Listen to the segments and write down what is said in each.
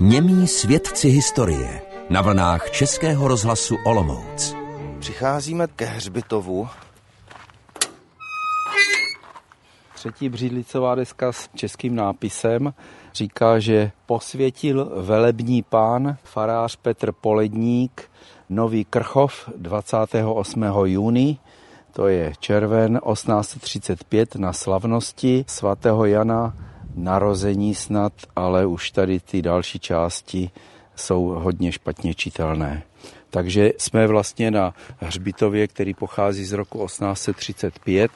Němí svědci historie na vlnách Českého rozhlasu Olomouc. Přicházíme ke hřbitovu. Třetí břídlicová deska s českým nápisem říká, že posvětil velební pán farář Petr Poledník Nový Krchov 28. júni, to je červen 1835 na slavnosti svatého Jana narození snad, ale už tady ty další části jsou hodně špatně čitelné. Takže jsme vlastně na hřbitově, který pochází z roku 1835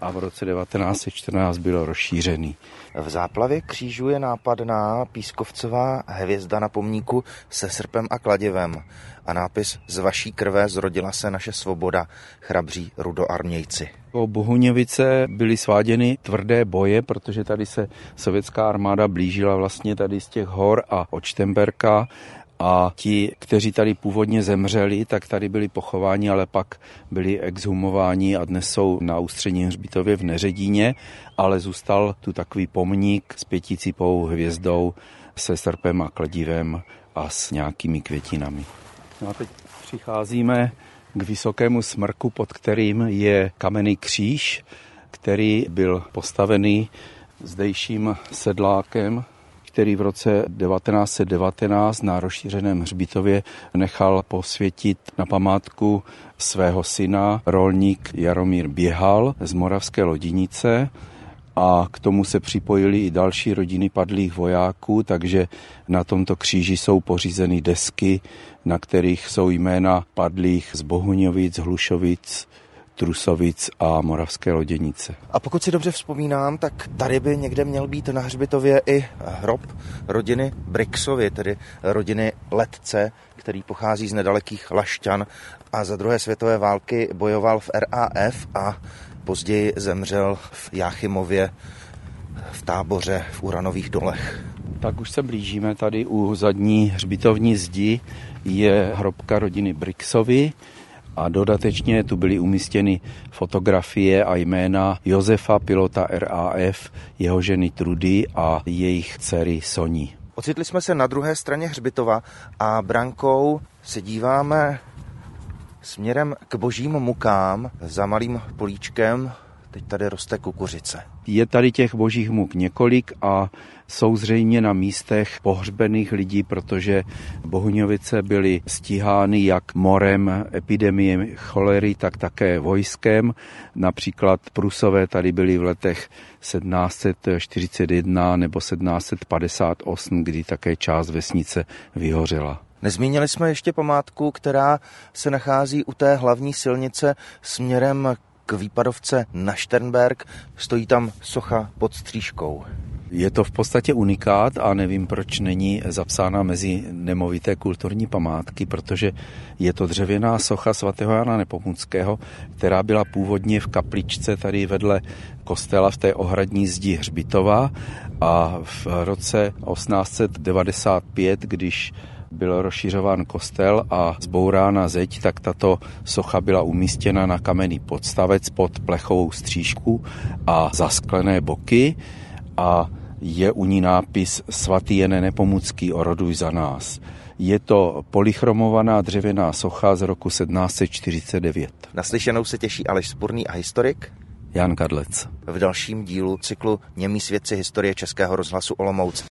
a v roce 1914 byl rozšířený. V záplavě křížů je nápadná pískovcová hvězda na pomníku se srpem a kladivem a nápis Z vaší krve zrodila se naše svoboda, chrabří rudoarmějci. O Bohuněvice byly sváděny tvrdé boje, protože tady se sovětská armáda blížila vlastně tady z těch hor a od Štemberka a ti, kteří tady původně zemřeli, tak tady byli pochováni, ale pak byli exhumováni a dnes jsou na ústřední hřbitově v Neředíně, ale zůstal tu takový pomník s pěticipou hvězdou se srpem a kladivem a s nějakými květinami. No a teď přicházíme k vysokému smrku, pod kterým je kamenný kříž, který byl postavený zdejším sedlákem který v roce 1919 na rozšířeném hřbitově nechal posvětit na památku svého syna, rolník Jaromír Běhal z Moravské Lodinice a k tomu se připojili i další rodiny padlých vojáků, takže na tomto kříži jsou pořízeny desky, na kterých jsou jména padlých z Bohuňovic, Hlušovic, Trusovic a Moravské loděnice. A pokud si dobře vzpomínám, tak tady by někde měl být na hřbitově i hrob rodiny Brixovi, tedy rodiny letce, který pochází z nedalekých Lašťan a za druhé světové války bojoval v RAF a později zemřel v Jáchymově v táboře v Uranových dolech. Tak už se blížíme tady u zadní hřbitovní zdi je hrobka rodiny Brixovi, a dodatečně tu byly umístěny fotografie a jména Josefa, pilota RAF, jeho ženy Trudy a jejich dcery Soni. Ocitli jsme se na druhé straně hřbitova a brankou se díváme směrem k božím mukám za malým políčkem Teď tady roste kukuřice. Je tady těch božích muk několik a jsou zřejmě na místech pohřbených lidí, protože Bohuňovice byly stíhány jak morem, epidemie cholery, tak také vojskem. Například Prusové tady byly v letech 1741 nebo 1758, kdy také část vesnice vyhořela. Nezmínili jsme ještě památku, která se nachází u té hlavní silnice směrem k výpadovce na Šternberg. Stojí tam socha pod střížkou. Je to v podstatě unikát a nevím, proč není zapsána mezi nemovité kulturní památky, protože je to dřevěná socha svatého Jana Nepomuckého, která byla původně v kapličce tady vedle kostela v té ohradní zdi Hřbitova a v roce 1895, když byl rozšiřován kostel a zbourána zeď, tak tato socha byla umístěna na kamenný podstavec pod plechovou střížku a zasklené boky a je u ní nápis Svatý Jene Nepomucký oroduj za nás. Je to polychromovaná dřevěná socha z roku 1749. Naslyšenou se těší Aleš Spurný a historik Jan Kadlec. V dalším dílu cyklu Němí svědci historie Českého rozhlasu Olomouc